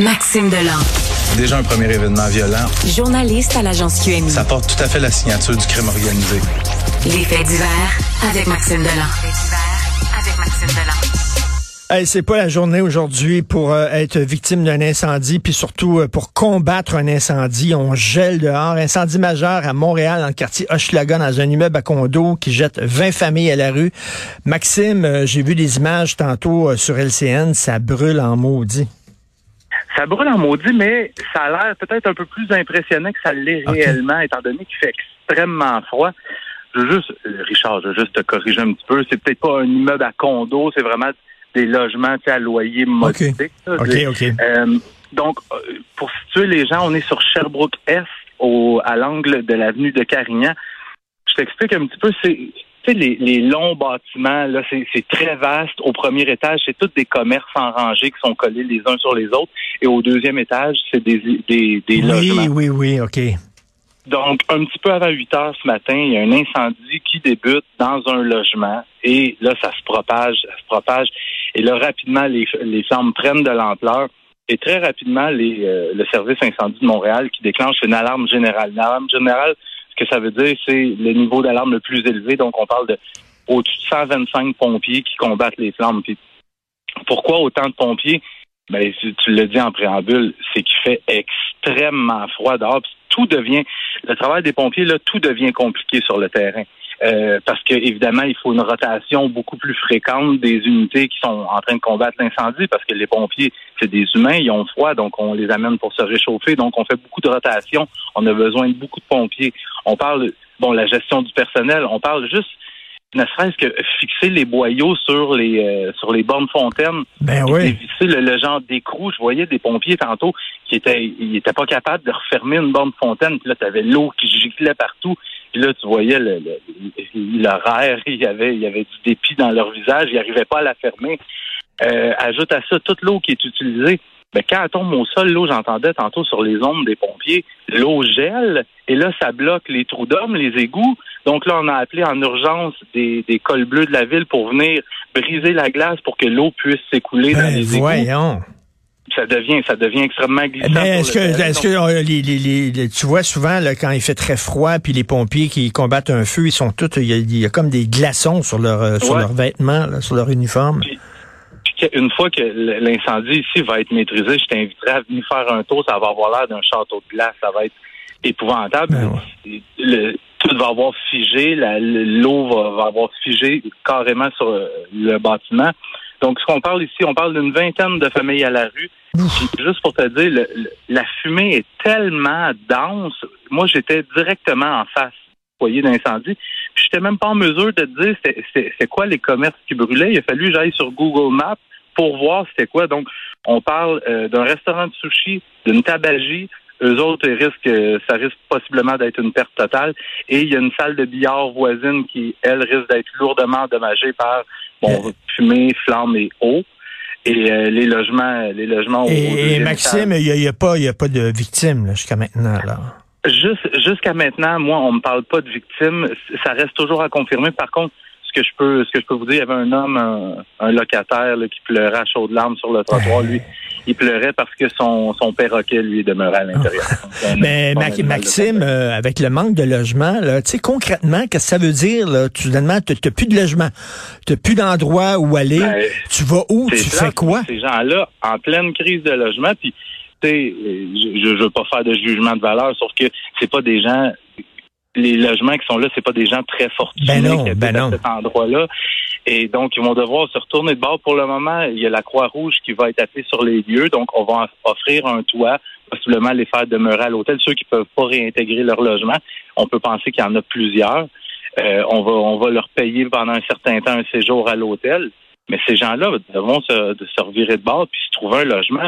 Maxime Delan. Déjà un premier événement violent. Journaliste à l'agence QMI. Ça porte tout à fait la signature du crime organisé. Les faits divers avec Maxime Delan. avec Maxime Delan. Hey, c'est pas la journée aujourd'hui pour euh, être victime d'un incendie, puis surtout euh, pour combattre un incendie. On gèle dehors. Incendie majeur à Montréal, dans le quartier Hochelaga, dans un immeuble à condo qui jette 20 familles à la rue. Maxime, euh, j'ai vu des images tantôt sur LCN. Ça brûle en maudit. Ça brûle en maudit, mais ça a l'air peut-être un peu plus impressionnant que ça l'est réellement, étant donné qu'il fait extrêmement froid. Je veux juste, Richard, je veux juste te corriger un petit peu. C'est peut-être pas un immeuble à condo, c'est vraiment des logements à loyer modique. OK, OK. Euh, donc, euh, pour situer les gens, on est sur Sherbrooke-Est, au, à l'angle de l'avenue de Carignan. Je t'explique un petit peu. C'est tu sais, les, les, longs bâtiments, là, c'est très vaste. Au premier étage, c'est tous des commerces en rangée qui sont collés les uns sur les autres. Et au deuxième étage, c'est des, des, des logements. Oui, oui, oui, OK. Donc, un petit peu avant 8 heures ce matin, il y a un incendie qui débute dans un logement. Et là, ça se propage, ça se propage. Et là, rapidement, les, les flammes prennent de l'ampleur. Et très rapidement, les, euh, le service incendie de Montréal qui déclenche une alarme générale. Une alarme générale, que ça veut dire, c'est le niveau d'alarme le plus élevé. Donc, on parle de au-dessus de 125 pompiers qui combattent les flammes. Puis, pourquoi autant de pompiers? Ben, tu l'as dit en préambule, c'est qu'il fait extrêmement froid dehors. tout devient, le travail des pompiers, là, tout devient compliqué sur le terrain. Euh, parce que évidemment, il faut une rotation beaucoup plus fréquente des unités qui sont en train de combattre l'incendie, parce que les pompiers, c'est des humains, ils ont froid, donc on les amène pour se réchauffer, donc on fait beaucoup de rotation, on a besoin de beaucoup de pompiers. On parle, bon, la gestion du personnel, on parle juste ne serait-ce que fixer les boyaux sur les euh, sur les bornes fontaines. Ben oui. Le, le, genre d'écrou. Je voyais des pompiers tantôt qui étaient ils étaient pas capables de refermer une borne fontaine. Puis là, tu avais l'eau qui giclait partout. Puis là, tu voyais l'horaire, il y avait il y avait du dépit dans leur visage, ils n'arrivaient pas à la fermer. Euh, ajoute à ça toute l'eau qui est utilisée. Ben, quand elle tombe au sol, l'eau, j'entendais tantôt sur les ondes des pompiers, l'eau gèle et là, ça bloque les trous d'hommes, les égouts. Donc là, on a appelé en urgence des, des cols bleus de la ville pour venir briser la glace pour que l'eau puisse s'écouler dans Ben les égouts. voyons. Ça devient, ça devient extrêmement glissant. Mais est-ce que, est-ce que euh, les, les, les- tu vois souvent là, quand il fait très froid, puis les pompiers qui combattent un feu, ils sont tous, il y a, il y a comme des glaçons sur leur euh, sur leurs vêtements, là, sur leur uniforme. Puis une fois que l'incendie ici va être maîtrisé, je t'inviterai à venir faire un tour. Ça va avoir l'air d'un château de glace. Ça va être épouvantable. Ben Le- tout va avoir figé. L'eau va, va avoir figé carrément sur euh, le bâtiment. Donc, ce qu'on parle ici, on parle d'une vingtaine de familles à la rue. Juste pour te dire, le- le- la fumée est tellement dense. Moi, j'étais directement en face du foyer d'incendie. Puis, j'étais même pas en mesure de te dire c'est- quoi les commerces qui brûlaient. Il a fallu que j'aille sur Google Maps pour voir c'était quoi. Donc, on parle euh, d'un restaurant de sushi, d'une tabagie. Eux autres, ils risquent, euh, ça risque possiblement d'être une perte totale. Et il y a une salle de billard voisine qui, elle, risque d'être lourdement endommagée par bon, fumée, flamme et eau. Et euh, les logements, les logements Et, Maxime, il n'y a, il y a pas, il y a pas de victimes jusqu'à maintenant là. Juste, jusqu'à maintenant, moi, on me parle pas de victimes. Ça reste toujours à confirmer. Par contre, ce que je peux, ce que je peux vous dire, il y avait un homme, un, un locataire là, qui pleurait à chaudes larmes sur le trottoir. Lui, il pleurait parce que son, son perroquet lui demeurait à l'intérieur. Un- Mais Maxime, euh, avec le manque de logement, tu sais concrètement, qu'est-ce que ça veut dire là? Tu soudainement, t'as t'as plus de logement, t'as plus d'endroit où aller. Ben, tu vas où? Tu fais quoi? Ces gens-là, en pleine crise de logement, puis tu sais, je, je veux pas faire de jugement de valeur, sauf que c'est pas des gens. Les logements qui sont là, c'est pas des gens très fortunés Ben non, qui habitent ben à cet endroit-là. Et donc, ils vont devoir se retourner de bord. Pour le moment, il y a la Croix-Rouge qui va être appelée sur les lieux. Donc, on va offrir un toit, possiblement les faire demeurer à l'hôtel. Ceux qui peuvent pas réintégrer leur logement, on peut penser qu'il y en a plusieurs. Euh, on va on va leur payer pendant un certain temps un séjour à l'hôtel. Mais ces gens-là devront se, de se revirer de bord puis se trouver un logement.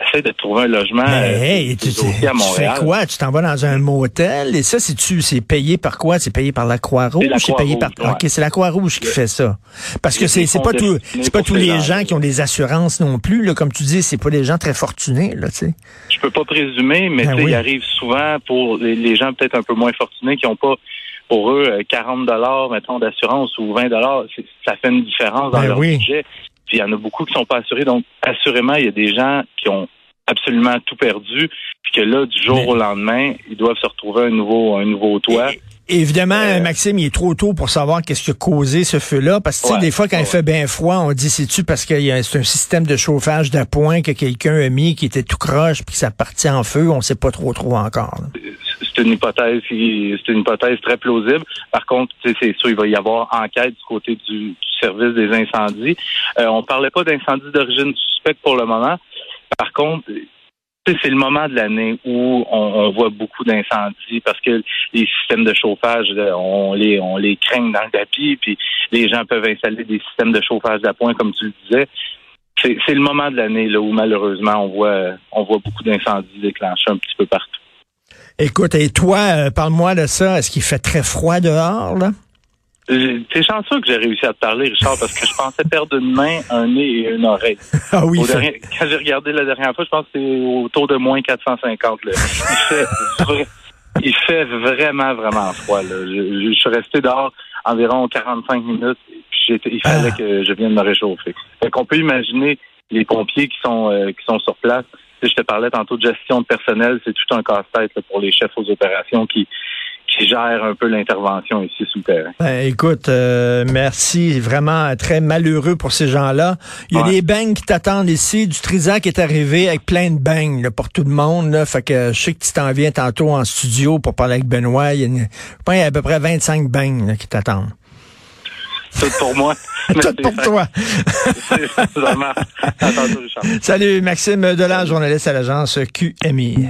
Essaye de trouver un logement Mais euh, hey, tu, dossiers à tu fais Montréal. quoi? Tu t'en vas dans un motel? Et ça, c'est tu, c'est payé par quoi? C'est payé par la Croix-Rouge? C'est payé par. Ouais. Ok, c'est la Croix-Rouge qui fait ça. Parce que c'est pas tout, pas tous les gens qui ont des assurances non plus. Là, comme tu dis, c'est pas des gens très fortunés là, tu sais. Je peux pas présumer, mais Ben oui. il arrive souvent pour les, les gens peut-être un peu moins fortunés qui n'ont pas pour eux euh, 40 dollars mettons d'assurance ou 20 dollars, ça fait une différence dans Ben leur oui. budget. Puis il y en a beaucoup qui sont pas assurés, donc assurément il y a des gens qui ont absolument tout perdu, puis que là, du jour au lendemain, ils doivent se retrouver un nouveau, un nouveau toit. Évidemment, euh, Maxime, il est trop tôt pour savoir qu'est-ce qui a causé ce feu-là. Parce que, des fois, quand il fait bien froid, on dit, c'est-tu parce que c'est un système de chauffage d'appoint que quelqu'un a mis qui était tout croche puis que ça partit en feu? On sait pas trop trop encore. C'est une hypothèse, c'est une hypothèse très plausible. Par contre, c'est sûr, il va y avoir enquête du côté du, service des incendies. Euh, on parlait pas d'incendie d'origine suspecte pour le moment. Par contre, c'est le moment de l'année où on, voit beaucoup d'incendies parce que les systèmes de chauffage, on les, on les dans le tapis, puis les gens peuvent installer des systèmes de chauffage d'appoint, comme tu le disais. C'est le moment de l'année où malheureusement on voit on voit beaucoup d'incendies déclenchés un petit peu partout. Écoute, et toi, euh, parle-moi de ça. Est-ce qu'il fait très froid dehors là? T'es chanceux que j'ai réussi à te parler, Richard, parce que je pensais perdre une main, un nez et une oreille. Ah oui. quand j'ai regardé la dernière fois, je pense que c'est autour de moins 450. Il, fait il fait vraiment, vraiment froid. Je, suis resté dehors environ 45 minutes. Puis il fallait ah. que je vienne me réchauffer. Fait qu'on peut imaginer les pompiers qui sont euh, qui sont sur place. Je te parlais tantôt de gestion de personnel, c'est tout un casse-tête pour les chefs aux opérations qui qui gère un peu l'intervention ici sous terrain. Ben, écoute, euh, merci. Vraiment très malheureux pour ces gens-là. Il y a des bangs qui t'attendent ici. Du Trisac est arrivé avec plein de bangs pour tout le monde. Là. Fait que je sais que tu t'en viens tantôt en studio pour parler avec Benoît. Il y a, une, il y a à peu près 25 bangs qui t'attendent. Tout pour moi. Tout pour toi. Salut, Maxime Delan, journaliste à l'agence QMI.